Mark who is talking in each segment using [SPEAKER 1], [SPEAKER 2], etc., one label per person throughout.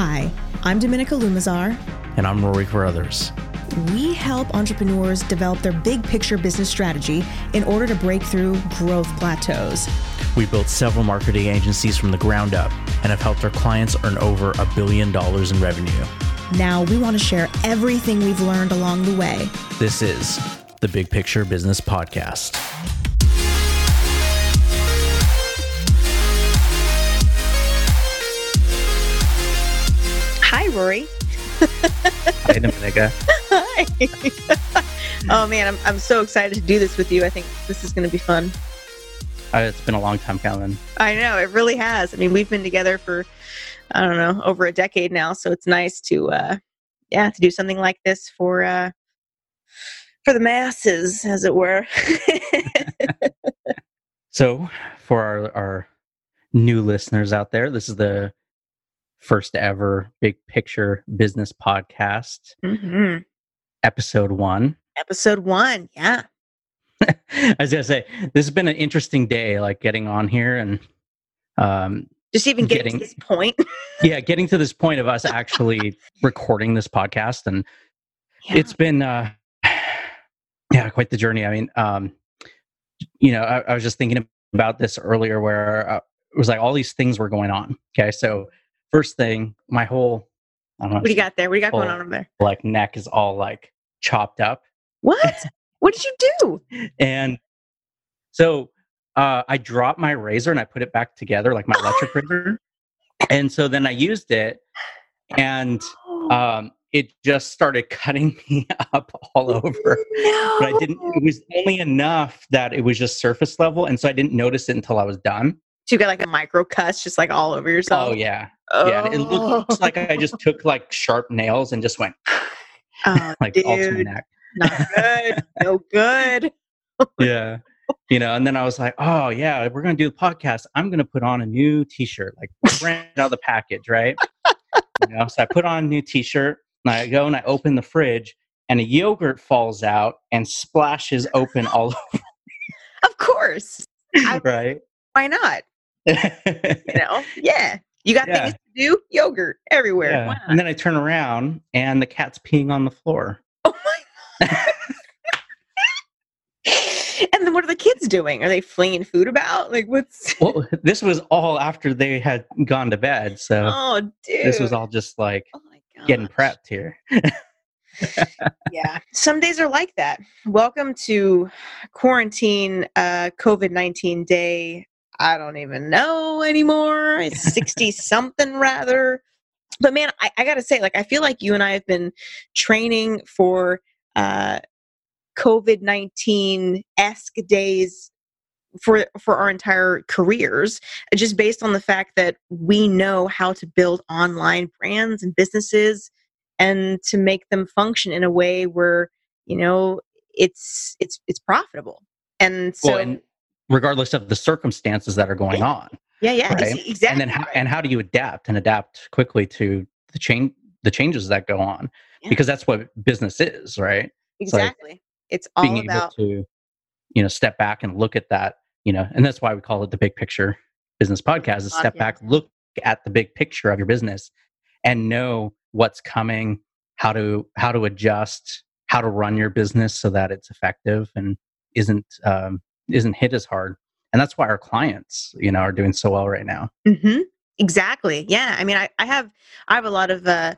[SPEAKER 1] Hi, I'm Dominica Lumazar.
[SPEAKER 2] And I'm Rory Carruthers.
[SPEAKER 1] We help entrepreneurs develop their big picture business strategy in order to break through growth plateaus.
[SPEAKER 2] We built several marketing agencies from the ground up and have helped our clients earn over a billion dollars in revenue.
[SPEAKER 1] Now we want to share everything we've learned along the way.
[SPEAKER 2] This is the Big Picture Business Podcast.
[SPEAKER 1] Hi, Rory.
[SPEAKER 2] Hi, Dominica.
[SPEAKER 1] Hi. oh man, I'm I'm so excited to do this with you. I think this is going to be fun.
[SPEAKER 2] Uh, it's been a long time coming.
[SPEAKER 1] I know it really has. I mean, we've been together for I don't know over a decade now, so it's nice to uh, yeah to do something like this for uh, for the masses, as it were.
[SPEAKER 2] so, for our our new listeners out there, this is the first ever big picture business podcast,
[SPEAKER 1] mm-hmm.
[SPEAKER 2] episode one.
[SPEAKER 1] Episode one, yeah.
[SPEAKER 2] I was gonna say this has been an interesting day, like getting on here and um,
[SPEAKER 1] just even getting, getting to this point.
[SPEAKER 2] yeah, getting to this point of us actually recording this podcast, and yeah. it's been uh, yeah, quite the journey. I mean, um, you know, I, I was just thinking about this earlier, where uh, it was like all these things were going on. Okay, so first thing, my whole
[SPEAKER 1] I don't know. What do you got there? What do you got going on over there?
[SPEAKER 2] Like neck is all like chopped up.
[SPEAKER 1] What? what did you do?
[SPEAKER 2] And so uh, I dropped my razor and I put it back together, like my electric razor. And so then I used it, and um, it just started cutting me up all over.
[SPEAKER 1] No.
[SPEAKER 2] But I didn't. It was only enough that it was just surface level, and so I didn't notice it until I was done.
[SPEAKER 1] So you got like a micro cuts, just like all over yourself.
[SPEAKER 2] Oh yeah, oh. yeah. It oh. looks like I just took like sharp nails and just went
[SPEAKER 1] oh, like dude. all to my neck. Not good. no good.
[SPEAKER 2] yeah. You know, and then I was like, oh yeah, we're gonna do the podcast. I'm gonna put on a new T-shirt, like brand out of the package, right? you know, so I put on a new T-shirt, and I go and I open the fridge, and a yogurt falls out and splashes open all over.
[SPEAKER 1] Of course,
[SPEAKER 2] I, right?
[SPEAKER 1] Why not? You know, yeah. You got yeah. things to do? Yogurt everywhere. Yeah.
[SPEAKER 2] And then I turn around and the cat's peeing on the floor.
[SPEAKER 1] Oh my God. and then what are the kids doing? Are they flinging food about? Like what's
[SPEAKER 2] Well, this was all after they had gone to bed. So
[SPEAKER 1] Oh dude.
[SPEAKER 2] This was all just like oh getting prepped here.
[SPEAKER 1] yeah. Some days are like that. Welcome to quarantine uh COVID-19 day I don't even know anymore. It's 60 something rather. But man, I, I got to say, like, I feel like you and I have been training for uh, COVID 19 esque days for for our entire careers just based on the fact that we know how to build online brands and businesses and to make them function in a way where you know it's it's it's profitable and so
[SPEAKER 2] well, and regardless of the circumstances that are going on.
[SPEAKER 1] Yeah, yeah, right? exactly.
[SPEAKER 2] And then how, and how do you adapt and adapt quickly to the change the changes that go on? Yeah. Because that's what business is, right?
[SPEAKER 1] Exactly. It's, like it's all
[SPEAKER 2] being
[SPEAKER 1] about
[SPEAKER 2] able to you know step back and look at that, you know, and that's why we call it the big picture business podcast. Is step back, look at the big picture of your business and know what's coming, how to how to adjust, how to run your business so that it's effective and isn't um, isn't hit as hard and that's why our clients you know are doing so well right now
[SPEAKER 1] mm-hmm. exactly yeah i mean I, I have i have a lot of uh,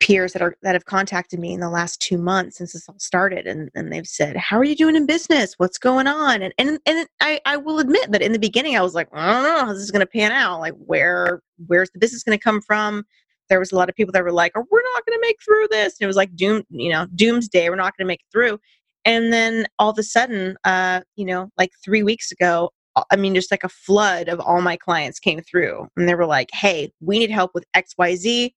[SPEAKER 1] peers that are that have contacted me in the last two months since this all started and, and they've said how are you doing in business what's going on and and, and I, I will admit that in the beginning i was like i don't know how this is going to pan out like where where's the business going to come from there was a lot of people that were like, oh, "We're not going to make through this." And it was like doom, you know, doomsday. We're not going to make it through. And then all of a sudden, uh, you know, like three weeks ago, I mean, just like a flood of all my clients came through and they were like, hey, we need help with XYZ.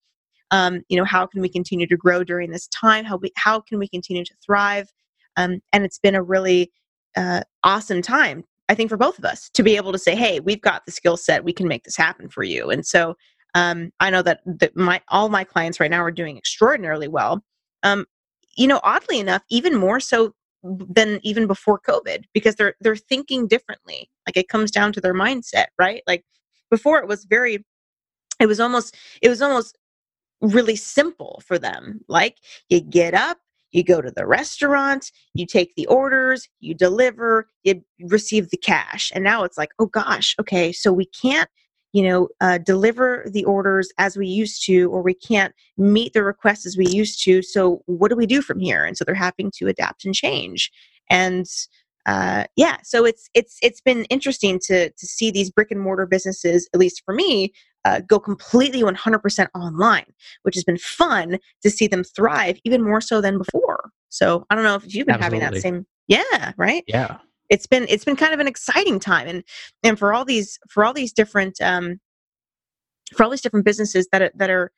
[SPEAKER 1] Um, you know, how can we continue to grow during this time? How, we, how can we continue to thrive? Um, and it's been a really uh, awesome time, I think, for both of us to be able to say, hey, we've got the skill set, we can make this happen for you. And so um, I know that, that my all my clients right now are doing extraordinarily well. Um, you know, oddly enough, even more so than even before COVID because they're they're thinking differently. Like it comes down to their mindset, right? Like before it was very it was almost it was almost really simple for them. Like you get up, you go to the restaurant, you take the orders, you deliver, you receive the cash. And now it's like, oh gosh, okay, so we can't you know uh, deliver the orders as we used to or we can't meet the requests as we used to so what do we do from here and so they're having to adapt and change and uh, yeah so it's it's it's been interesting to to see these brick and mortar businesses at least for me uh, go completely 100% online, which has been fun to see them thrive even more so than before. So I don't know if you've been Absolutely. having that same, yeah, right?
[SPEAKER 2] Yeah.
[SPEAKER 1] It's been it's been kind of an exciting time, and and for all these for all these different um, for all these different businesses that are, that are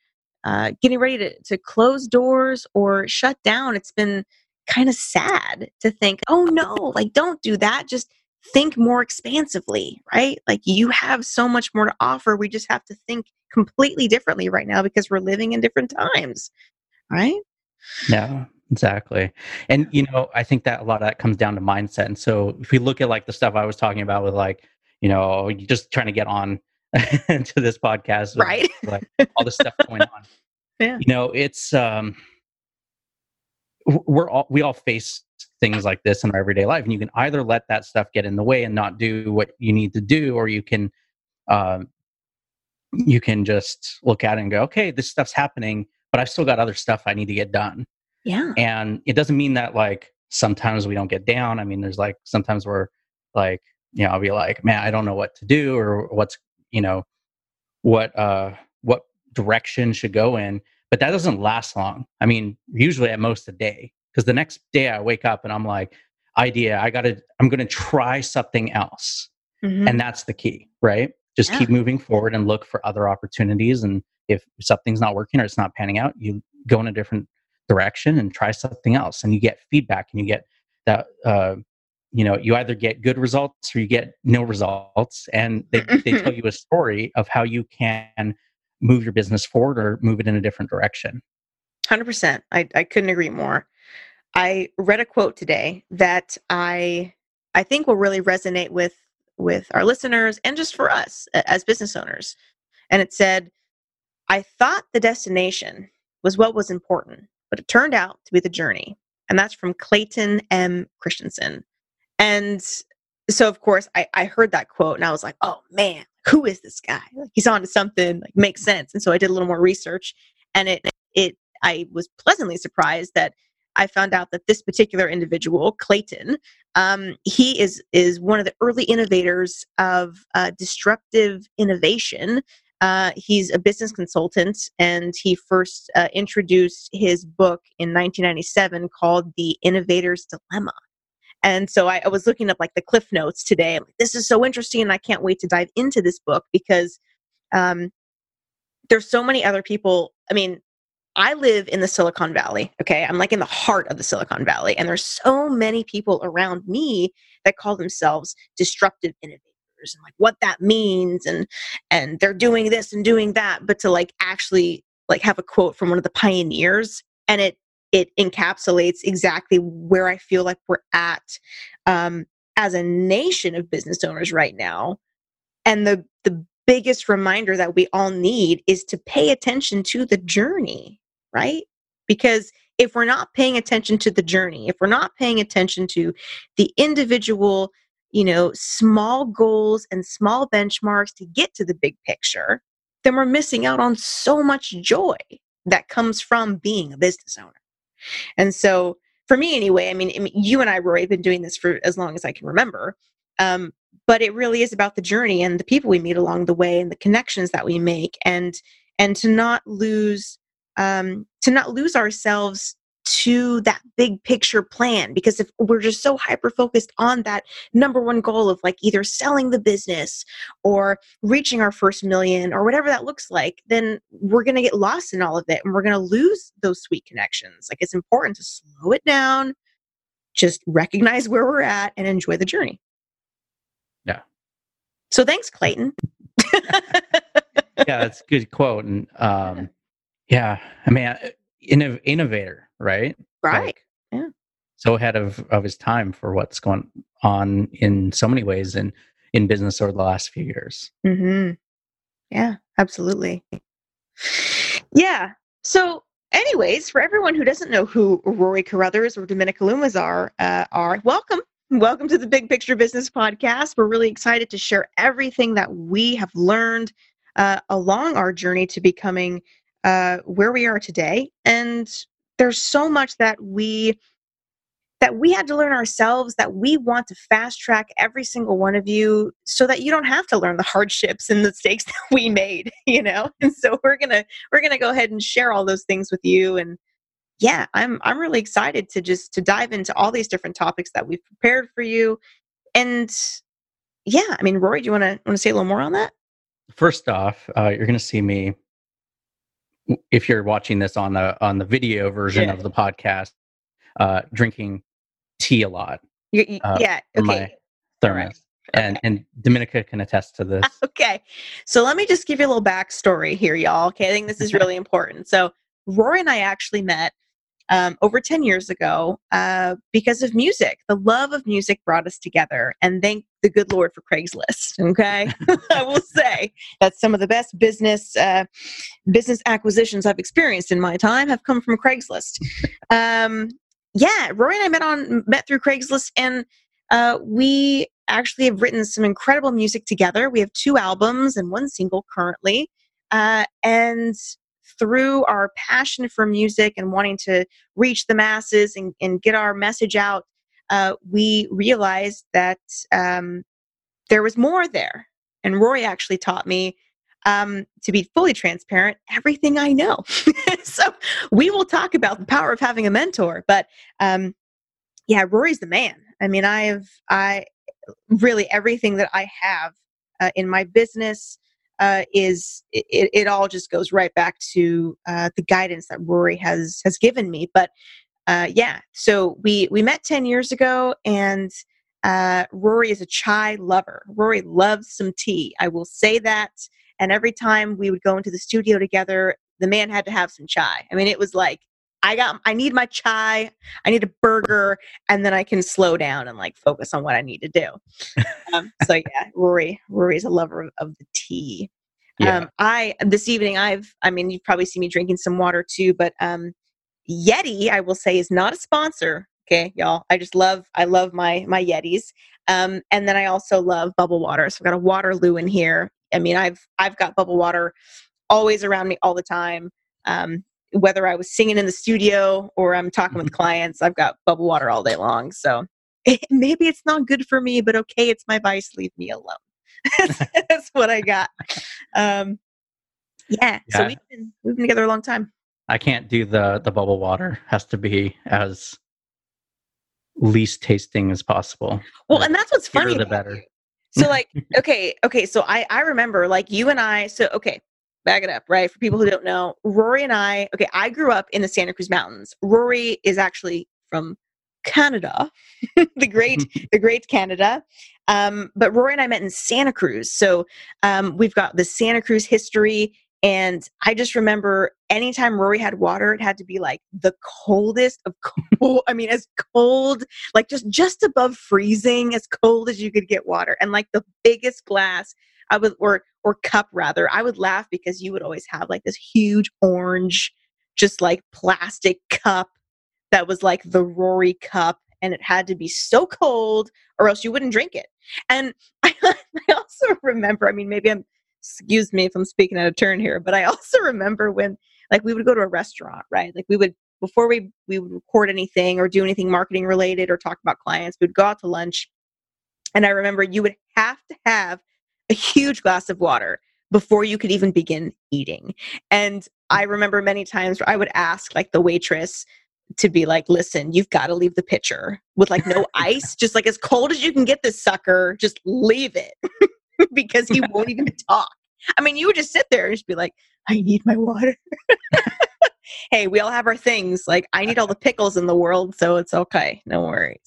[SPEAKER 1] uh, getting ready to, to close doors or shut down, it's been kind of sad to think, oh no, like don't do that. Just think more expansively, right? Like you have so much more to offer. We just have to think completely differently right now because we're living in different times, right?
[SPEAKER 2] Yeah, exactly. And you know, I think that a lot of that comes down to mindset. And so if we look at like the stuff I was talking about with like, you know, just trying to get on to this podcast,
[SPEAKER 1] right?
[SPEAKER 2] Like all the stuff going on. Yeah. You know, it's um we're all we all face things like this in our everyday life and you can either let that stuff get in the way and not do what you need to do or you can um, you can just look at it and go okay this stuff's happening but i've still got other stuff i need to get done
[SPEAKER 1] yeah
[SPEAKER 2] and it doesn't mean that like sometimes we don't get down i mean there's like sometimes we're like you know i'll be like man i don't know what to do or what's you know what uh what direction should go in but that doesn't last long i mean usually at most a day because the next day I wake up and I'm like, idea, I got to, I'm going to try something else. Mm-hmm. And that's the key, right? Just yeah. keep moving forward and look for other opportunities. And if something's not working or it's not panning out, you go in a different direction and try something else. And you get feedback and you get that, uh, you know, you either get good results or you get no results. And they, they tell you a story of how you can move your business forward or move it in a different direction.
[SPEAKER 1] 100%. I, I couldn't agree more. I read a quote today that I I think will really resonate with with our listeners and just for us as business owners. And it said, "I thought the destination was what was important, but it turned out to be the journey." And that's from Clayton M. Christensen. And so of course I, I heard that quote and I was like, oh man, who is this guy? He's on to something, like makes sense. And so I did a little more research and it it I was pleasantly surprised that I found out that this particular individual, Clayton, um, he is is one of the early innovators of uh, disruptive innovation. Uh, he's a business consultant, and he first uh, introduced his book in 1997 called "The Innovator's Dilemma." And so I, I was looking up like the cliff notes today. Like, this is so interesting, and I can't wait to dive into this book because um, there's so many other people. I mean, I live in the Silicon Valley. Okay. I'm like in the heart of the Silicon Valley. And there's so many people around me that call themselves disruptive innovators and like what that means and and they're doing this and doing that. But to like actually like have a quote from one of the pioneers and it it encapsulates exactly where I feel like we're at um, as a nation of business owners right now. And the the biggest reminder that we all need is to pay attention to the journey, right? Because if we're not paying attention to the journey, if we're not paying attention to the individual, you know, small goals and small benchmarks to get to the big picture, then we're missing out on so much joy that comes from being a business owner. And so, for me anyway, I mean, you and I, Rory, have been doing this for as long as I can remember. Um, but it really is about the journey and the people we meet along the way and the connections that we make and and to not lose um, to not lose ourselves to that big picture plan because if we're just so hyper focused on that number one goal of like either selling the business or reaching our first million or whatever that looks like then we're going to get lost in all of it and we're going to lose those sweet connections like it's important to slow it down just recognize where we're at and enjoy the journey
[SPEAKER 2] yeah.
[SPEAKER 1] So thanks, Clayton.
[SPEAKER 2] yeah, that's a good quote. And um, yeah, I mean, uh, innov- innovator, right?
[SPEAKER 1] Right. Like, yeah.
[SPEAKER 2] So ahead of, of his time for what's going on in so many ways in, in business over the last few years.
[SPEAKER 1] Mm-hmm. Yeah, absolutely. Yeah. So, anyways, for everyone who doesn't know who Rory Carruthers or Dominica Lumazar are, uh, are welcome. Welcome to the Big Picture Business Podcast. We're really excited to share everything that we have learned uh, along our journey to becoming uh, where we are today. And there's so much that we that we had to learn ourselves that we want to fast track every single one of you so that you don't have to learn the hardships and the mistakes that we made you know? And so we're gonna we're gonna go ahead and share all those things with you. And yeah i'm i'm really excited to just to dive into all these different topics that we've prepared for you. And yeah i mean rory do you want to want to say a little more on that?
[SPEAKER 2] First off uh, you're gonna see me if you're watching this on the on the video version yeah. of the podcast uh, drinking tea a lot.
[SPEAKER 1] You, uh, yeah. Okay. My
[SPEAKER 2] thermos. Right. And and Dominica can attest to this.
[SPEAKER 1] Okay. So let me just give you a little backstory here, y'all. Okay. I think this is really important. So Rory and I actually met um, over 10 years ago uh, because of music. The love of music brought us together. And thank the good Lord for Craigslist. Okay. I will say that some of the best business uh, business acquisitions I've experienced in my time have come from Craigslist. Um, yeah, Rory and I met on met through Craigslist, and uh, we actually have written some incredible music together. We have two albums and one single currently, uh, and through our passion for music and wanting to reach the masses and, and get our message out, uh, we realized that um, there was more there. And Rory actually taught me um, to be fully transparent, everything I know. so we will talk about the power of having a mentor. But um, yeah, Rory's the man. I mean, I've I really everything that I have uh, in my business uh, is it, it all just goes right back to uh, the guidance that Rory has has given me. But uh, yeah, so we we met ten years ago, and uh, Rory is a chai lover. Rory loves some tea. I will say that. And every time we would go into the studio together, the man had to have some chai. I mean, it was like, I got, I need my chai, I need a burger, and then I can slow down and like focus on what I need to do. um, so yeah, Rory, Rory is a lover of, of the tea. Yeah. Um, I this evening, I've, I mean, you've probably seen me drinking some water too, but um, Yeti, I will say, is not a sponsor. Okay, y'all. I just love, I love my my Yetis. Um, and then I also love bubble water. So I've got a Waterloo in here. I mean, I've I've got bubble water always around me all the time. Um, whether I was singing in the studio or I'm talking with mm-hmm. clients, I've got bubble water all day long. So it, maybe it's not good for me, but okay, it's my vice. Leave me alone. that's, what I got. Um, yeah, yeah. So we've been we've been together a long time.
[SPEAKER 2] I can't do the the bubble water. Has to be as least tasting as possible.
[SPEAKER 1] Well, and that's what's funny. The better so like okay okay so i i remember like you and i so okay back it up right for people who don't know rory and i okay i grew up in the santa cruz mountains rory is actually from canada the great the great canada um, but rory and i met in santa cruz so um, we've got the santa cruz history and I just remember anytime Rory had water, it had to be like the coldest of cold. I mean, as cold, like just just above freezing, as cold as you could get water, and like the biggest glass. I would or or cup rather. I would laugh because you would always have like this huge orange, just like plastic cup that was like the Rory cup, and it had to be so cold or else you wouldn't drink it. And I, I also remember. I mean, maybe I'm excuse me if I'm speaking out of turn here, but I also remember when like we would go to a restaurant, right? Like we would before we we would record anything or do anything marketing related or talk about clients, we'd go out to lunch. And I remember you would have to have a huge glass of water before you could even begin eating. And I remember many times where I would ask like the waitress to be like, listen, you've got to leave the pitcher with like no ice, just like as cold as you can get this sucker, just leave it. because he won't even talk. I mean, you would just sit there and just be like, I need my water. hey, we all have our things. Like, I need all the pickles in the world, so it's okay. No worries.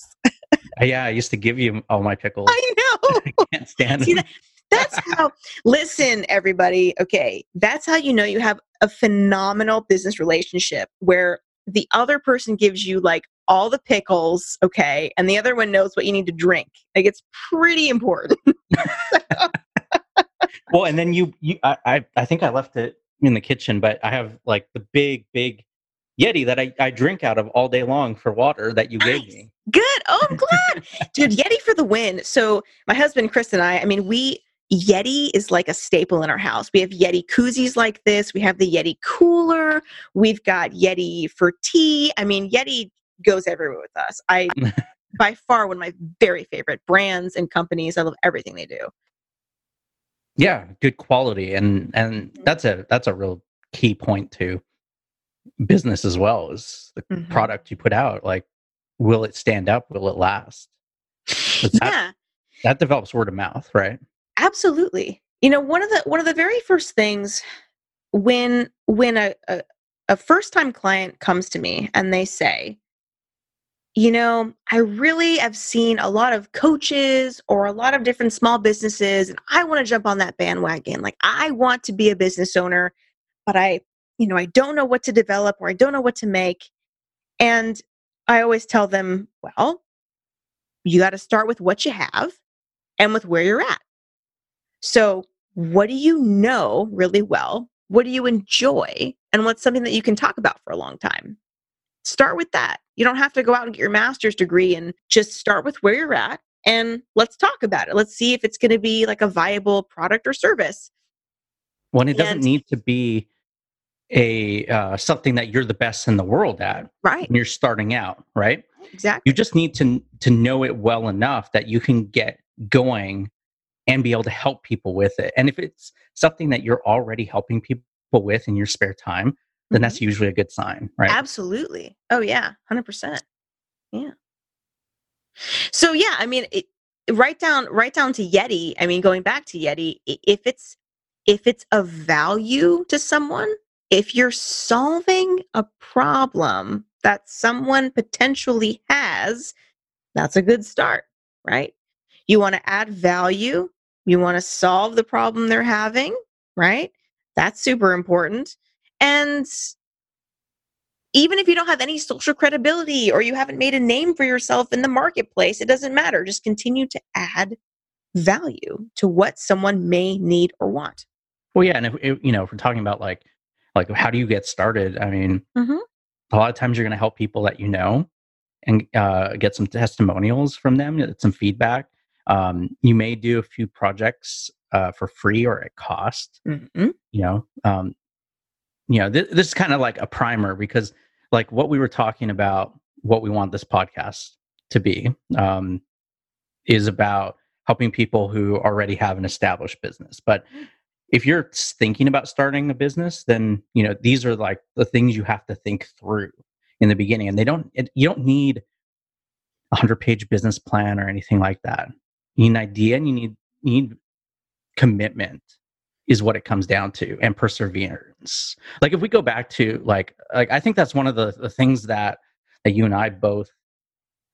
[SPEAKER 2] yeah, I used to give you all my pickles.
[SPEAKER 1] I know.
[SPEAKER 2] I can't stand See, them.
[SPEAKER 1] That, that's how, listen, everybody. Okay, that's how you know you have a phenomenal business relationship where the other person gives you like all the pickles, okay, and the other one knows what you need to drink. Like it's pretty important.
[SPEAKER 2] well, and then you, you, I, I think I left it in the kitchen, but I have like the big, big Yeti that I, I drink out of all day long for water that you nice. gave me.
[SPEAKER 1] Good. Oh, I'm glad. Dude, Yeti for the win. So my husband Chris and I, I mean, we Yeti is like a staple in our house. We have Yeti koozies like this. We have the Yeti cooler. We've got Yeti for tea. I mean, Yeti goes everywhere with us. I by far one of my very favorite brands and companies. I love everything they do.
[SPEAKER 2] Yeah, good quality and and that's a that's a real key point to business as well is the mm-hmm. product you put out like will it stand up will it last
[SPEAKER 1] that, yeah
[SPEAKER 2] that develops word of mouth right
[SPEAKER 1] absolutely you know one of the one of the very first things when when a, a, a first time client comes to me and they say you know, I really have seen a lot of coaches or a lot of different small businesses, and I want to jump on that bandwagon. Like, I want to be a business owner, but I you know, I don't know what to develop or I don't know what to make. And I always tell them, well, you got to start with what you have and with where you're at. So, what do you know really well? What do you enjoy? And what's something that you can talk about for a long time? Start with that. You don't have to go out and get your master's degree and just start with where you're at and let's talk about it. Let's see if it's going to be like a viable product or service.
[SPEAKER 2] When it doesn't need to be a uh, something that you're the best in the world at
[SPEAKER 1] right
[SPEAKER 2] when you're starting out right
[SPEAKER 1] exactly
[SPEAKER 2] you just need to to know it well enough that you can get going and be able to help people with it. And if it's something that you're already helping people with in your spare time then that's mm-hmm. usually a good sign right?
[SPEAKER 1] Absolutely. Oh yeah 100% yeah. So yeah i mean it, right down right down to yeti i mean going back to yeti if it's if it's of value to someone if you're solving a problem that someone potentially has, that's a good start, right? You want to add value, you want to solve the problem they're having, right? That's super important. And even if you don't have any social credibility or you haven't made a name for yourself in the marketplace, it doesn't matter. Just continue to add value to what someone may need or want.
[SPEAKER 2] Well, yeah, and if you know, if we're talking about like like how do you get started i mean mm-hmm. a lot of times you're going to help people that you know and uh, get some testimonials from them get some feedback um, you may do a few projects uh, for free or at cost mm-hmm. you know um, you know th- this is kind of like a primer because like what we were talking about what we want this podcast to be um, is about helping people who already have an established business. But if you're thinking about starting a business then you know these are like the things you have to think through in the beginning and they don't it, you don't need a 100 page business plan or anything like that you need an idea and you need you need commitment is what it comes down to and perseverance like if we go back to like like i think that's one of the, the things that that you and i both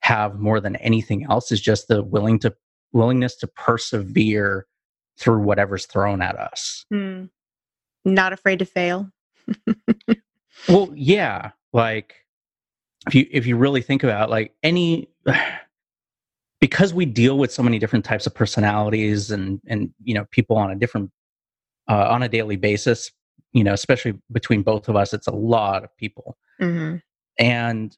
[SPEAKER 2] have more than anything else is just the willing to willingness to persevere through whatever's thrown at us. Mm.
[SPEAKER 1] Not afraid to fail.
[SPEAKER 2] well, yeah, like if you if you really think about like any because we deal with so many different types of personalities and and you know people on a different uh, on a daily basis you know especially between both of us it's a lot of people mm-hmm. and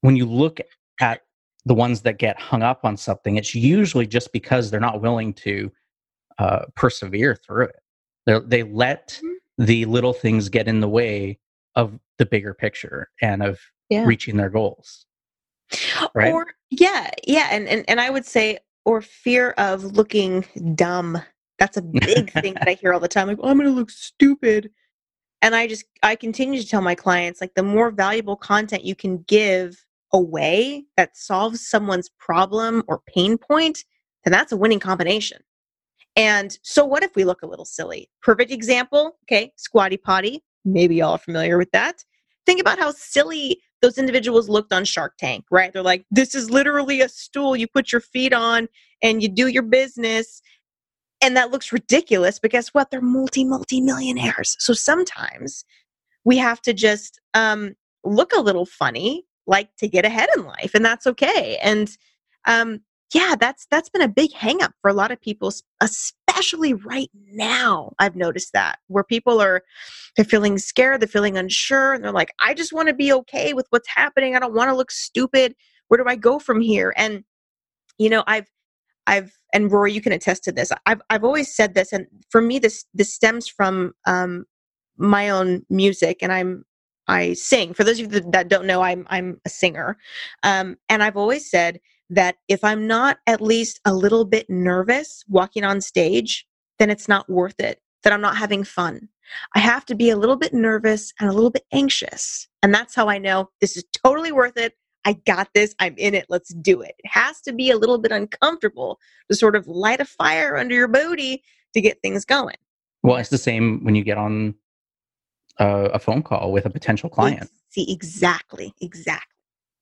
[SPEAKER 2] when you look at the ones that get hung up on something it's usually just because they're not willing to uh, persevere through it. They're, they let mm-hmm. the little things get in the way of the bigger picture and of yeah. reaching their goals.
[SPEAKER 1] Right? Or yeah, yeah, and, and and I would say or fear of looking dumb. That's a big thing that I hear all the time. Like, oh, I'm to look stupid. And I just I continue to tell my clients like the more valuable content you can give away that solves someone's problem or pain point, then that's a winning combination. And so, what if we look a little silly? Perfect example, okay, squatty potty. Maybe y'all are familiar with that. Think about how silly those individuals looked on Shark Tank, right? They're like, this is literally a stool you put your feet on and you do your business. And that looks ridiculous, but guess what? They're multi, multi millionaires. So sometimes we have to just um, look a little funny, like to get ahead in life, and that's okay. And um, yeah, that's that's been a big hangup for a lot of people, especially right now. I've noticed that where people are they're feeling scared, they're feeling unsure, and they're like, I just want to be okay with what's happening. I don't want to look stupid. Where do I go from here? And you know, I've I've and Rory, you can attest to this. I've I've always said this, and for me, this this stems from um, my own music, and I'm I sing. For those of you that don't know, I'm I'm a singer, um, and I've always said that if I'm not at least a little bit nervous walking on stage, then it's not worth it. That I'm not having fun. I have to be a little bit nervous and a little bit anxious, and that's how I know this is totally worth it. I got this. I'm in it. Let's do it. It has to be a little bit uncomfortable to sort of light a fire under your booty to get things going.
[SPEAKER 2] Well, it's the same when you get on a, a phone call with a potential client.
[SPEAKER 1] See, exactly. Exactly.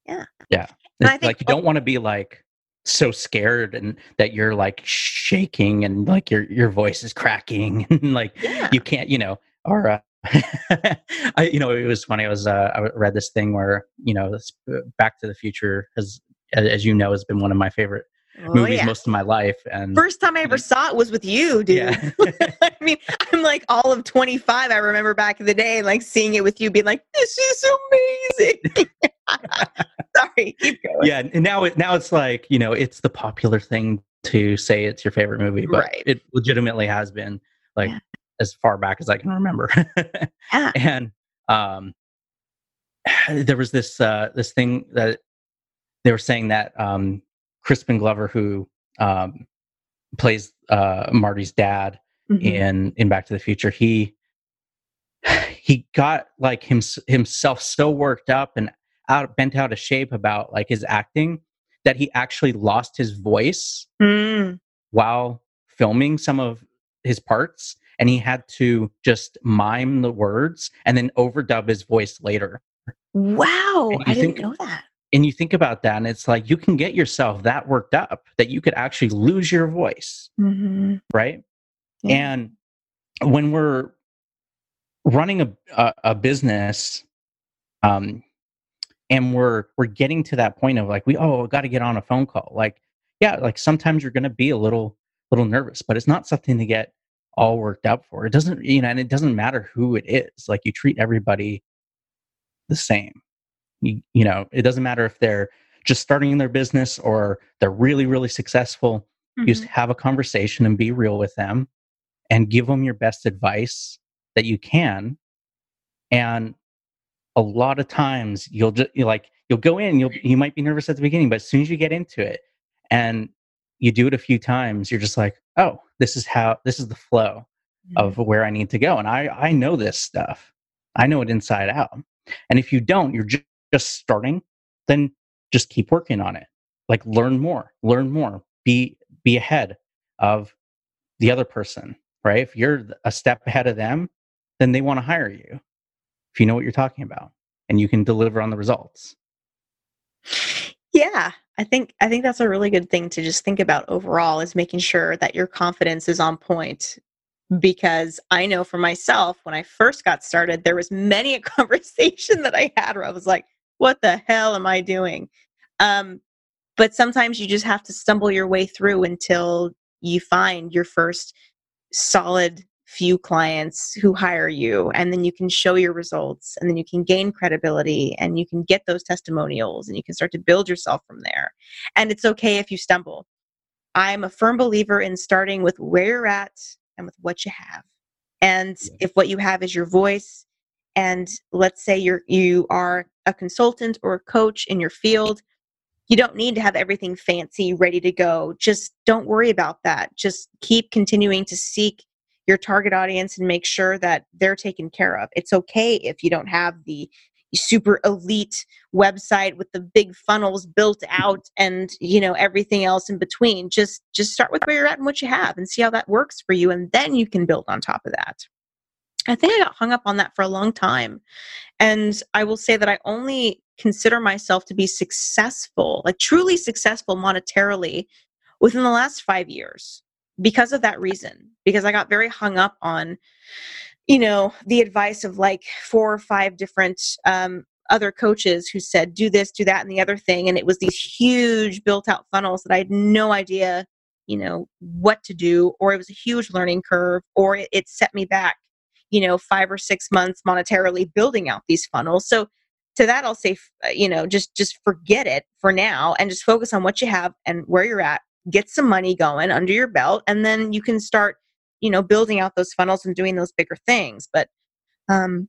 [SPEAKER 1] Yeah.
[SPEAKER 2] Yeah. Think, like you don't want to be like so scared and that you're like shaking and like your your voice is cracking and like yeah. you can't, you know, or uh, I, you know, it was funny. I was, uh, I read this thing where, you know, this, uh, Back to the Future has, as you know, has been one of my favorite oh, movies yeah. most of my life. And
[SPEAKER 1] first time I ever saw it was with you, dude. Yeah. I mean, I'm like all of 25. I remember back in the day, like seeing it with you, being like, "This is amazing." Sorry, keep going.
[SPEAKER 2] Yeah, and now it now it's like you know, it's the popular thing to say it's your favorite movie, but right. it legitimately has been like yeah as far back as I can remember. yeah. And um, there was this uh, this thing that they were saying that um, Crispin Glover, who um, plays uh, Marty's dad mm-hmm. in in Back to the Future, he he got like him, himself so worked up and out bent out of shape about like his acting that he actually lost his voice mm. while filming some of his parts and he had to just mime the words and then overdub his voice later.
[SPEAKER 1] Wow, I didn't know that.
[SPEAKER 2] And you think about that, and it's like you can get yourself that worked up that you could actually lose your voice, mm-hmm. right? Yeah. And when we're running a, a, a business, um, and we're we're getting to that point of like we oh got to get on a phone call, like yeah, like sometimes you're going to be a little little nervous, but it's not something to get all worked out for. It doesn't, you know, and it doesn't matter who it is. Like you treat everybody the same. You, you know, it doesn't matter if they're just starting their business or they're really, really successful. Mm-hmm. You just have a conversation and be real with them and give them your best advice that you can. And a lot of times you'll just you like you'll go in, you'll you might be nervous at the beginning, but as soon as you get into it and you do it a few times, you're just like, oh, this is how this is the flow mm-hmm. of where I need to go. And I I know this stuff. I know it inside out. And if you don't, you're just, just starting, then just keep working on it. Like learn more, learn more, be be ahead of the other person, right? If you're a step ahead of them, then they want to hire you. If you know what you're talking about and you can deliver on the results.
[SPEAKER 1] Yeah, I think I think that's a really good thing to just think about overall is making sure that your confidence is on point because I know for myself when I first got started there was many a conversation that I had where I was like what the hell am I doing? Um, but sometimes you just have to stumble your way through until you find your first solid few clients who hire you and then you can show your results and then you can gain credibility and you can get those testimonials and you can start to build yourself from there. And it's okay if you stumble. I'm a firm believer in starting with where you're at and with what you have. And if what you have is your voice and let's say you're you are a consultant or a coach in your field you don't need to have everything fancy ready to go. Just don't worry about that. Just keep continuing to seek your target audience and make sure that they're taken care of. It's okay if you don't have the super elite website with the big funnels built out and you know everything else in between. Just just start with where you're at and what you have and see how that works for you and then you can build on top of that i think i got hung up on that for a long time. And i will say that i only consider myself to be successful like truly successful monetarily within the last five years because of that reason because i got very hung up on you know the advice of like four or five different um, other coaches who said do this do that and the other thing. And it was these huge built out funnels that i had no idea you know what to do or it was a huge learning curve or it, it set me back you know five or six months monetarily building out these funnels. So to that i'll say uh, you know just just forget it for now and just focus on what you have and where you're at get some money going under your belt and then you can start you know building out those funnels and doing those bigger things. But um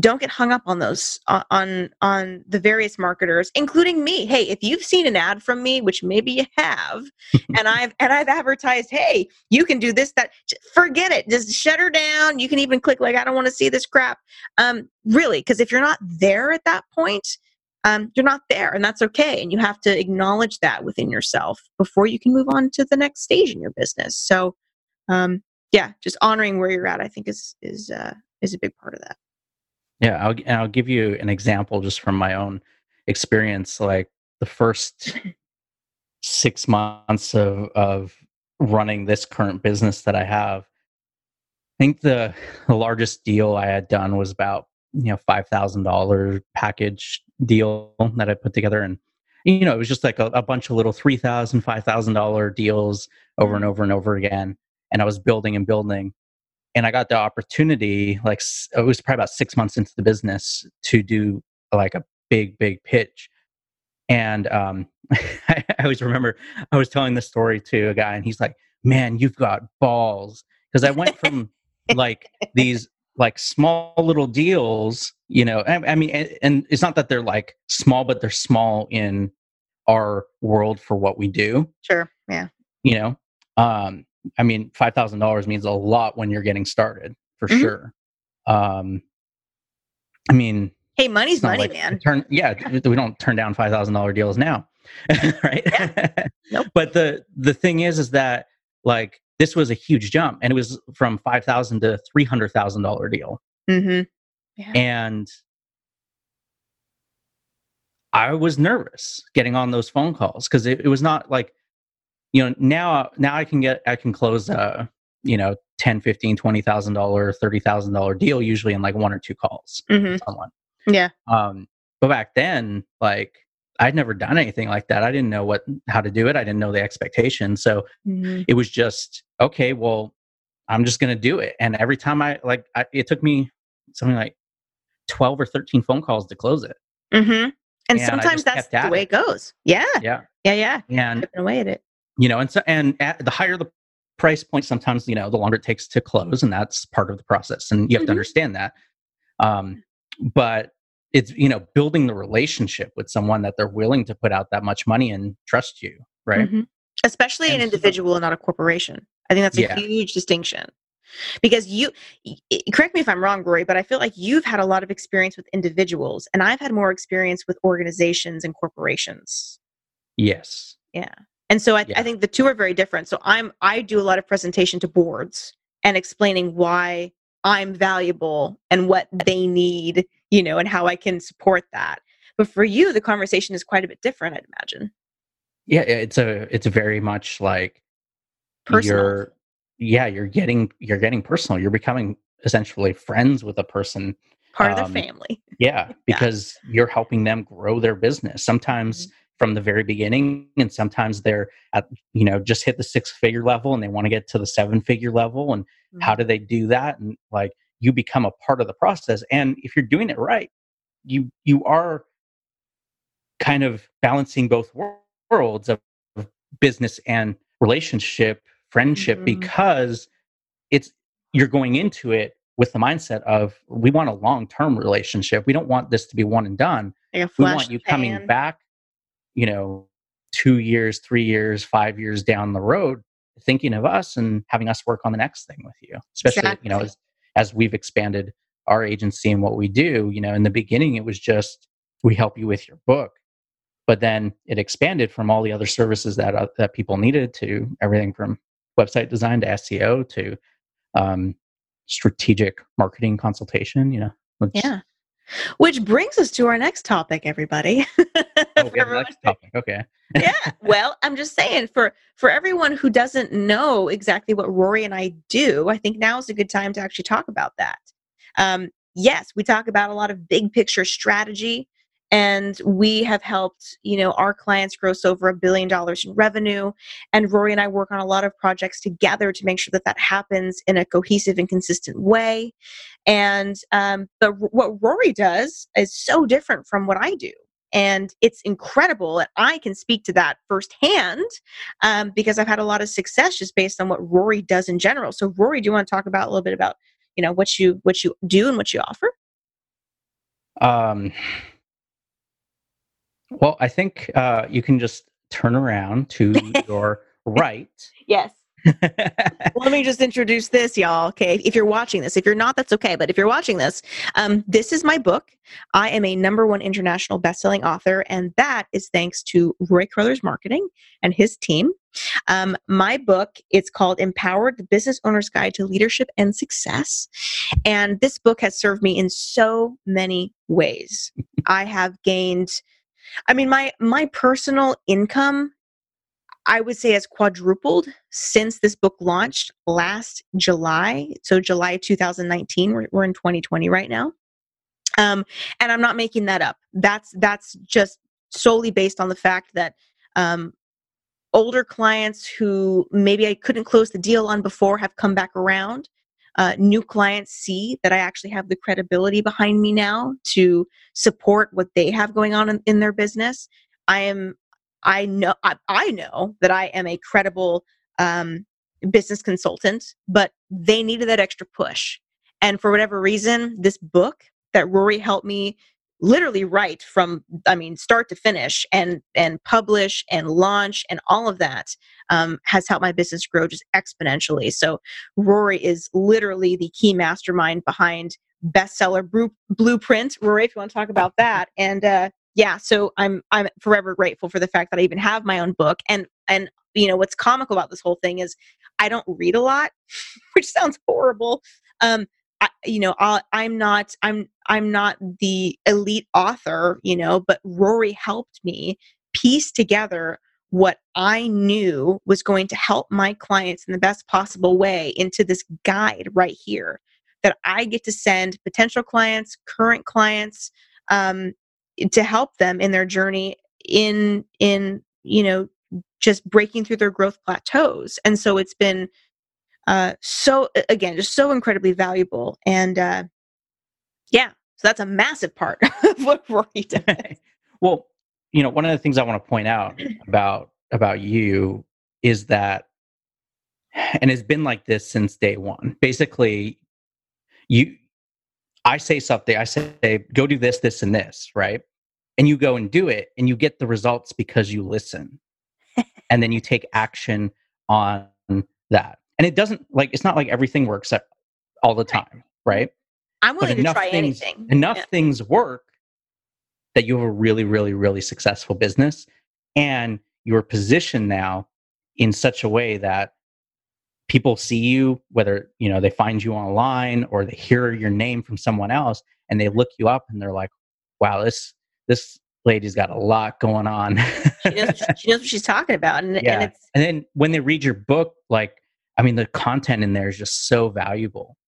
[SPEAKER 1] don't get hung up on those on on the various marketers including me. Hey if you've seen an ad from me which maybe you have and i've and i've advertised hey you can do this that forget it. Just shut her down. You can even click like i don't want to see this crap. Um really because if you're not there at that point um, you're not there and that's okay and you have to acknowledge that within yourself before you can move on to the next stage in your business. So um, yeah just honoring where you're at i think is is uh, is a big part of that
[SPEAKER 2] yeah, I'll and I'll give you an example just from my own experience. Like the first six months of of running this current business that I have, I think the the largest deal I had done was about you know five thousand dollar package deal that I put together, and you know it was just like a, a bunch of little three thousand, five thousand dollar deals over and over and over again, and I was building and building and I got the opportunity, like it was probably about six months into the business, to do like a big, big pitch. And um, I, always remember I was telling this story to a guy, and he's like, "Man, you've got balls," because I went from like these like small little deals, you know. I, I mean, and, and it's not that they're like small, but they're small in our world for what we do.
[SPEAKER 1] Sure. Yeah.
[SPEAKER 2] You know, um, I mean, five thousand dollars means a lot when you're getting started, for mm-hmm. sure. Um, I mean,
[SPEAKER 1] hey, money's money, like man.
[SPEAKER 2] Turn, yeah, we don't turn down five thousand dollar deals now, right? Yeah. Nope. but the the thing is, is that like this was a huge jump, and it was from five thousand to three hundred thousand dollar deal,
[SPEAKER 1] mm-hmm.
[SPEAKER 2] yeah. and I was nervous getting on those phone calls because it, it was not like you know now now i can get i can close a you know 10 15 20 thousand dollar 30 thousand dollar deal usually in like one or two calls
[SPEAKER 1] mm-hmm. someone. Yeah.
[SPEAKER 2] Um but back then like i'd never done anything like that. I didn't know what how to do it. I didn't know the expectation so mm-hmm. it was just okay well i'm just gonna do it. And every time i like I, it took me something like 12 or 13 phone calls to close it.
[SPEAKER 1] Mm-hmm. and, and sometimes that's the way it. it goes. Yeah.
[SPEAKER 2] Yeah.
[SPEAKER 1] Yeah
[SPEAKER 2] yeah. And
[SPEAKER 1] away at it
[SPEAKER 2] you know and so and the higher the price point sometimes you know the longer it takes to close and that's part of the process and you have mm-hmm. to understand that. Um, but it's you know building the relationship with someone that they're willing to put out that much money and trust you right? Mm-hmm.
[SPEAKER 1] especially and an individual so, not a corporation. I think that's a yeah. huge distinction. Because you correct me if i'm wrong rory but i feel like you've had a lot of experience with individuals and i've had more experience with organizations and corporations.
[SPEAKER 2] Yes.
[SPEAKER 1] Yeah and so I, yeah. I think the two are very different. So I'm I do a lot of presentation to boards and explaining why I'm valuable and what they need, you know, and how I can support that. But for you, the conversation is quite a bit different, I'd imagine.
[SPEAKER 2] Yeah, it's a it's very much like
[SPEAKER 1] personal.
[SPEAKER 2] You're, yeah, you're getting you're getting personal. You're becoming essentially friends with a person,
[SPEAKER 1] part um, of um, family.
[SPEAKER 2] Yeah, because yeah. you're helping them grow their business. Sometimes mm-hmm from the very beginning and sometimes they're at you know just hit the six figure level and they want to get to the seven figure level and mm-hmm. how do they do that and like you become a part of the process and if you're doing it right you you are kind of balancing both worlds of business and relationship friendship mm-hmm. because it's you're going into it with the mindset of we want a long-term relationship we don't want this to be one and done
[SPEAKER 1] like
[SPEAKER 2] we want you coming back you know, two years, three years, five years down the road, thinking of us and having us work on the next thing with you. Especially, exactly. you know, as, as we've expanded our agency and what we do, you know, in the beginning it was just we help you with your book. But then it expanded from all the other services that uh, that people needed to everything from website design to SEO to um, strategic marketing consultation. You know,
[SPEAKER 1] yeah, which brings us to our next topic, everybody.
[SPEAKER 2] Oh, next topic. Okay.
[SPEAKER 1] yeah. Well, I'm just saying for for everyone who doesn't know exactly what Rory and I do, I think now is a good time to actually talk about that. Um, yes, we talk about a lot of big picture strategy and we have helped you know our clients gross over a billion dollars in revenue. And rory and i work on a lot of projects together to make sure that that happens in a cohesive and consistent way. And um, but what rory does is so different from what i do. And it's incredible and i can speak to that firsthand um, because i've had a lot of success just based on what rory does in general. So rory do you want to talk about a little bit about you know what you what you do and what you offer?
[SPEAKER 2] Um well, I think uh, you can just turn around to your right.
[SPEAKER 1] Yes. Let me just introduce this, y'all. Okay. If you're watching this, if you're not, that's okay. But if you're watching this, um, this is my book. I am a number one international best-selling author, and that is thanks to Rory Carruthers Marketing and his team. Um, my book, it's called Empowered the Business Owner's Guide to Leadership and Success. And this book has served me in so many ways. I have gained I mean, my my personal income, I would say, has quadrupled since this book launched last July. So July 2019. We're, we're in 2020 right now, um, and I'm not making that up. That's that's just solely based on the fact that um, older clients who maybe I couldn't close the deal on before have come back around uh, new clients see that I actually have the credibility behind me now to support what they have going on in, in their business. I am, I know, I, I, know that I am a credible um, business consultant, but they needed that extra push. And for whatever reason, this book that Rory helped me literally write from i mean start to finish and and publish and launch and all of that um, has helped my business grow just exponentially. So rory is literally the key mastermind behind bestseller blueprint. Rory if you want to talk about that. And uh, yeah so i'm i'm forever grateful for the fact that i even have my own book. And and you know what's comical about this whole thing is i don't read a lot which sounds horrible. Um you know i am not i'm i'm not the elite author you know but rory helped me piece together what i knew was going to help my clients in the best possible way into this guide right here that i get to send potential clients current clients um, to help them in their journey in in you know just breaking through their growth plateaus. And so it's been uh, so again, just so incredibly valuable. And uh, yeah, so that's a massive part of what Rory does.
[SPEAKER 2] well, you know, one of the things I want to point out about about you is that, and it's been like this since day one. Basically, you, I say something, I say, go do this, this, and this, right? And you go and do it, and you get the results because you listen, and then you take action on that and it doesn't like it's not like everything works all the time right
[SPEAKER 1] i'm willing to try
[SPEAKER 2] things,
[SPEAKER 1] anything
[SPEAKER 2] enough yeah. things work that you have a really really really successful business and you're positioned now in such a way that people see you whether you know they find you online or they hear your name from someone else and they look you up and they're like wow this this lady's got a lot going on
[SPEAKER 1] she, knows, she knows what she's talking about and,
[SPEAKER 2] yeah.
[SPEAKER 1] and,
[SPEAKER 2] and then when they read your book like I mean, the content in there is just so valuable.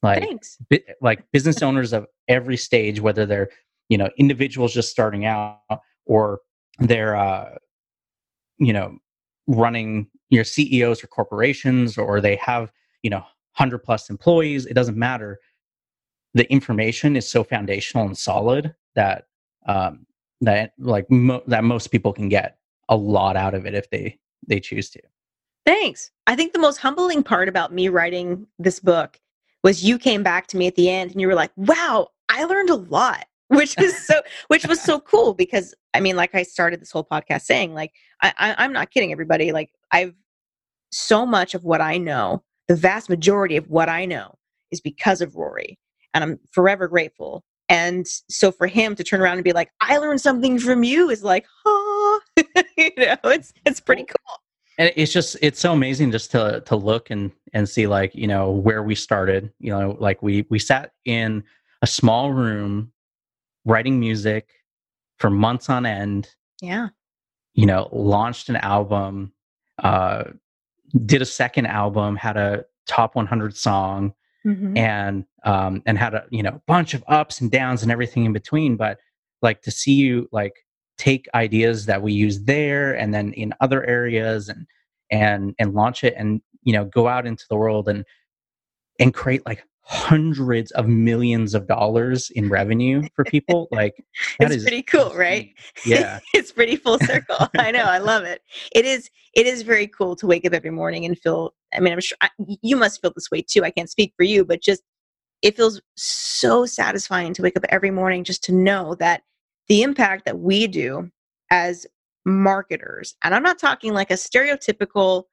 [SPEAKER 2] Like,
[SPEAKER 1] Thanks.
[SPEAKER 2] Bi- like business owners of every stage, whether they're you know individuals just starting out or they're uh, you know running your CEOs or corporations, or they have you know hundred plus employees. It doesn't matter. The information is so foundational and solid that um, that like mo- that most people can get a lot out of it if they they choose to.
[SPEAKER 1] Thanks. I think the most humbling part about me writing this book was you came back to me at the end and you were like, "Wow, I learned a lot." Which was so which was so cool because I mean, like I started this whole podcast saying, like, I, I I'm not kidding everybody. Like I've so much of what I know, the vast majority of what I know is because of Rory. And I'm forever grateful. And so for him to turn around and be like, I learned something from you is like, huh. you know, it's it's pretty cool
[SPEAKER 2] and it's just it's so amazing just to to look and and see like you know where we started you know like we we sat in a small room writing music for months on end
[SPEAKER 1] yeah
[SPEAKER 2] you know launched an album uh did a second album had a top 100 song mm-hmm. and um, and had a you know bunch of ups and downs and everything in between. But like to see you like take ideas that we use there and then in other areas and and and launch it and you know go out into the world and and create like hundreds of millions of dollars in revenue for people like
[SPEAKER 1] that it's is pretty cool insane. right
[SPEAKER 2] yeah.
[SPEAKER 1] It's pretty full circle. I know i love it. It is it is very cool to wake up every morning and feel i mean i'm sure I, you must feel this way too i can't speak for you but just it feels so satisfying to wake up every morning just to know that the impact that we do as marketers and i'm not talking like a stereotypical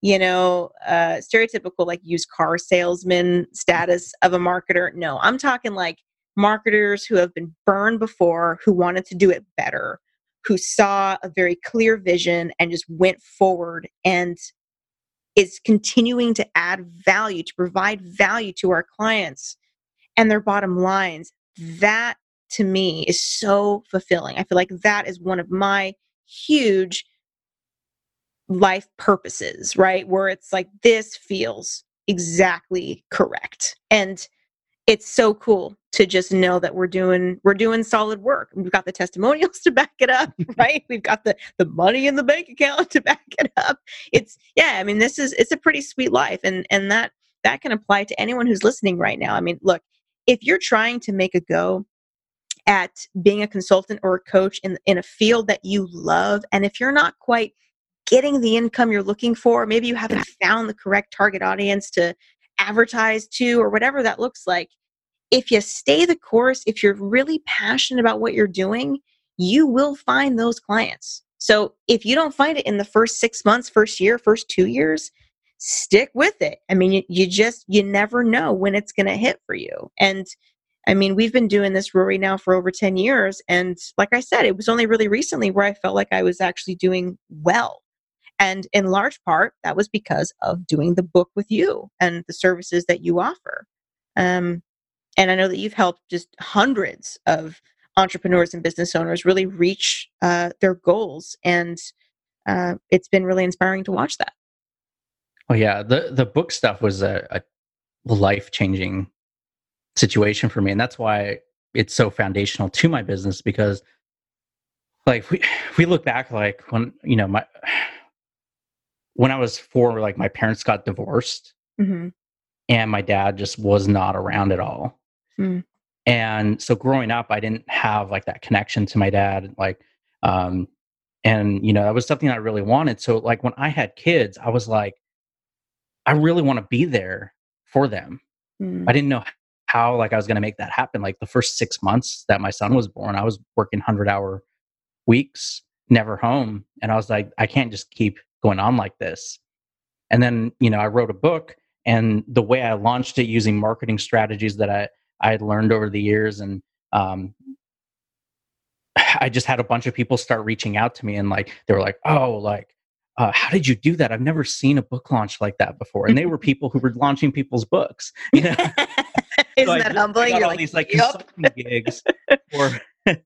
[SPEAKER 1] you know, uh, stereotypical like used car salesman status of a marketer. No, I'm talking like marketers who have been burned before, who wanted to do it better, who saw a very clear vision and just went forward and is continuing to add value, to provide value to our clients and their bottom lines. That to me is so fulfilling. I feel like that is one of my huge life purposes, right? Where it's like, this feels exactly correct. And it's so cool to just know that we're doing we're doing solid work. We've got the testimonials to back it up, right? We've got the the money in the bank account to back it up. It's yeah, I mean this is it's a pretty sweet life and and that that can apply to anyone who's listening right now. I mean, look, if you're trying to make a go at being a consultant or a coach in in a field that you love and if you're not quite getting the income you're looking for. Maybe you haven't found the correct target audience to advertise to, or whatever that looks like. If you stay the course, if you're really passionate about what you're doing, you will find those clients. So if you don't find it in the first six months, first year, first two years, stick with it. I mean, you, you just, you never know when it's going to hit for you. And I mean, we've been doing this, Rory, now for over 10 years. And like I said, it was only really recently where I felt like I was actually doing well. And in large part, that was because of doing the book with you and the services that you offer. Um, and I know that you've helped just hundreds of entrepreneurs and business owners really reach uh, their goals. And uh, it's been really inspiring to watch that.
[SPEAKER 2] Oh yeah, the the book stuff was a, a life changing situation for me, and that's why it's so foundational to my business because, like, we we look back like when you know my when I was four, like my parents got divorced, mm-hmm. and my dad just was not around at all. Mm. And so growing up, I didn't have like that connection to my dad, like, um, and you know that was something I really wanted. So like when I had kids, I was like, I really want to be there for them. Mm. I didn't know how like I was going to make that happen. Like the first six months that my son was born, I was working hundred hour weeks, never home, and I was like, I can't just keep going on like this. And then, you know, I wrote a book and the way I launched it using marketing strategies that I, I had learned over the years. And um, I just had a bunch of people start reaching out to me and like, they were like, oh, like, uh, how did you do that? I've never seen a book launch like that before. And they were people who were launching people's books. You know?
[SPEAKER 1] Isn't so that humbling?
[SPEAKER 2] You're all like, these like yep. consulting gigs for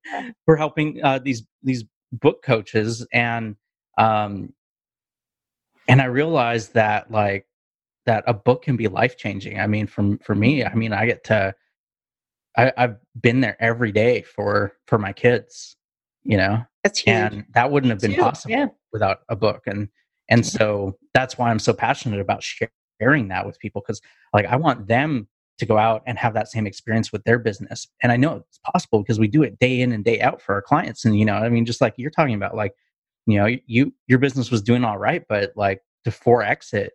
[SPEAKER 2] for helping uh, these these book coaches, and um, and I realized that like that a book can be life changing. I mean, from for me, I mean, I get to I, I've been there every day for for my kids, you know.
[SPEAKER 1] That's huge.
[SPEAKER 2] And that wouldn't have been possible yeah. without a book. And and so that's why I'm so passionate about sharing that with people because like I want them to go out and have that same experience with their business. And I know it's possible because we do it day in and day out for our clients. And you know, I mean, just like you're talking about, like you know you your business was doing all right but like to 4x it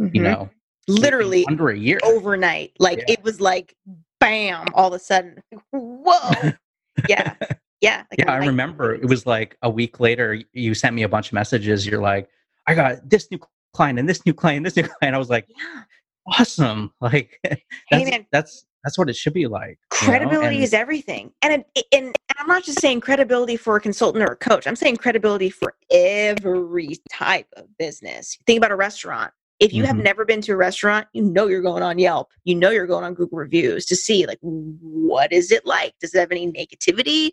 [SPEAKER 2] mm-hmm. you know
[SPEAKER 1] literally
[SPEAKER 2] under a year
[SPEAKER 1] overnight like yeah. it was like bam all of a sudden whoa yeah yeah
[SPEAKER 2] like yeah i remember it was like a week later you sent me a bunch of messages you're like i got this new client and this new client this new client i was like yeah. Awesome like that's, hey, man, that's that's what it should be like.
[SPEAKER 1] Credibility and, is everything. And, it, and I'm not just saying credibility for a consultant or a coach. I'm saying credibility for every type of business. Think about a restaurant. If you mm-hmm. have never been to a restaurant, you know you're going on Yelp. You know you're going on Google reviews to see like what is it like? Does it have any negativity?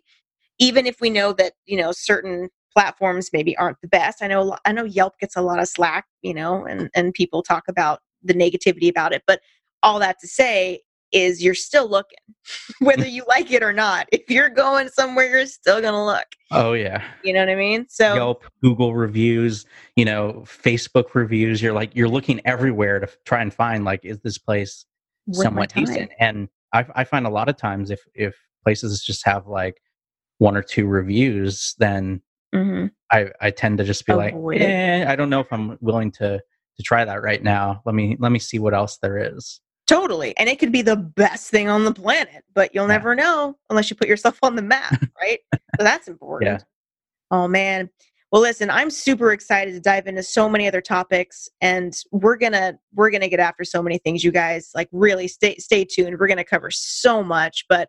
[SPEAKER 1] Even if we know that, you know, certain platforms maybe aren't the best. I know I know Yelp gets a lot of slack, you know, and and people talk about the negativity about it, but all that to say is you're still looking, whether you like it or not. If you're going somewhere, you're still gonna look.
[SPEAKER 2] Oh yeah.
[SPEAKER 1] You know what I mean? So
[SPEAKER 2] Yelp, Google reviews, you know, Facebook reviews. You're like you're looking everywhere to try and find like is this place somewhat decent? And I, I find a lot of times if if places just have like one or two reviews, then mm-hmm. I I tend to just be Avoid like, eh, I don't know if I'm willing to to try that right now. Let me let me see what else there is.
[SPEAKER 1] Totally. And it could be the best thing on the planet, but you'll yeah. never know unless you put yourself on the map, right? so that's important. Yeah. Oh man. Well, listen, I'm super excited to dive into so many other topics and we're going to we're going to get after so many things you guys. Like really stay stay tuned. We're going to cover so much, but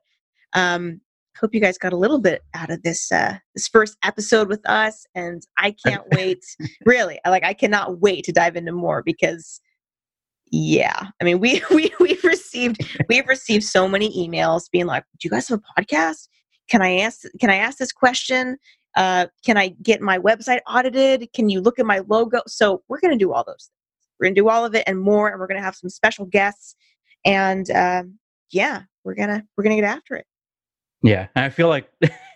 [SPEAKER 1] um hope you guys got a little bit out of this uh this first episode with us and I can't wait. really, like I cannot wait to dive into more because yeah i mean we we we've received we've received so many emails being like do you guys have a podcast? Can i ask can i ask this question? Uh, can i get my website audited? Can you look at my logo? So we're going to do all those things. We're going to do all of it and more and we're going to have some special guests and uh, yeah we're gonna we're gonna get after it
[SPEAKER 2] yeah i feel like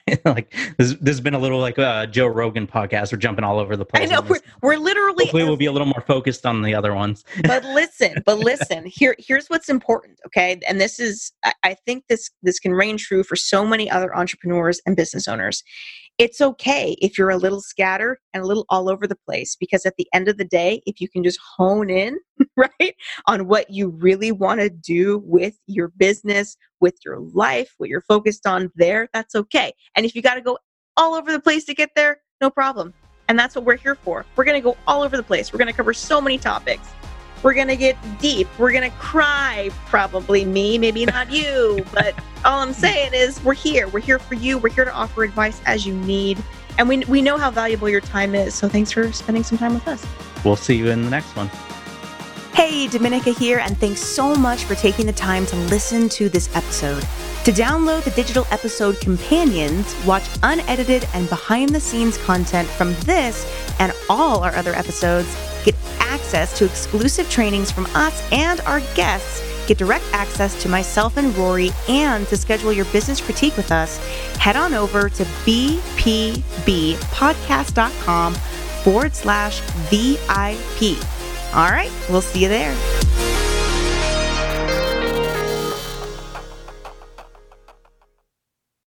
[SPEAKER 2] like this, this has been a little like a Joe Rogan podcast. We're jumping all over the place.
[SPEAKER 1] I know we're, we're literally.
[SPEAKER 2] Hopefully, we'll be a little more focused on the other ones.
[SPEAKER 1] but listen, but listen. Here, here's what's important. Okay, and this is, I, I think this this can reign true for so many other entrepreneurs and business owners it's okay if you're a little scattered and a little all over the place because at the end of the day if you can just hone in right on what you really want to do with your business with your life what you're focused on there that's okay. And if you got to go all over the place to get there no problem. And that's what we're here for. We're going to go all over the place. We're going to cover so many topics we're going to get deep. We're going to cry, probably me, maybe not you. but all I'm saying is we're here. We're here for you. We're here to offer advice as you need. And we, we know how valuable your time is. So thanks for spending some time with us.
[SPEAKER 2] We'll see you in the next one.
[SPEAKER 1] Hey, Dominica here, and thanks so much for taking the time to listen to this episode. To download the digital episode companions, watch unedited and behind the scenes content from this and all our other episodes, get access to exclusive trainings from us and our guests, get direct access to myself and Rory, and to schedule your business critique with us, head on over to bpbpodcast.com forward slash VIP. All right, we'll see you there.